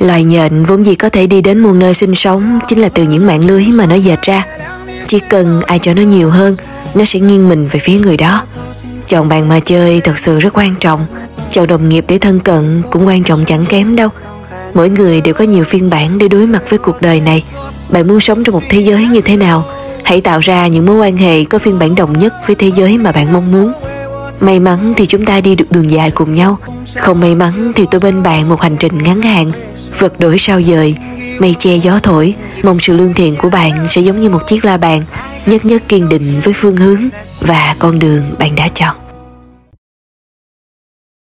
Loài nhện vốn gì có thể đi đến muôn nơi sinh sống chính là từ những mạng lưới mà nó dệt ra. Chỉ cần ai cho nó nhiều hơn, nó sẽ nghiêng mình về phía người đó. Chọn bạn mà chơi thật sự rất quan trọng. Chọn đồng nghiệp để thân cận cũng quan trọng chẳng kém đâu. Mỗi người đều có nhiều phiên bản để đối mặt với cuộc đời này. Bạn muốn sống trong một thế giới như thế nào? Hãy tạo ra những mối quan hệ có phiên bản đồng nhất với thế giới mà bạn mong muốn. May mắn thì chúng ta đi được đường dài cùng nhau Không may mắn thì tôi bên bạn một hành trình ngắn hạn Vật đổi sao dời. Mây che gió thổi, Mong sự lương thiện của bạn sẽ giống như một chiếc la bàn, Nhất nhất kiên định với phương hướng Và con đường bạn đã chọn.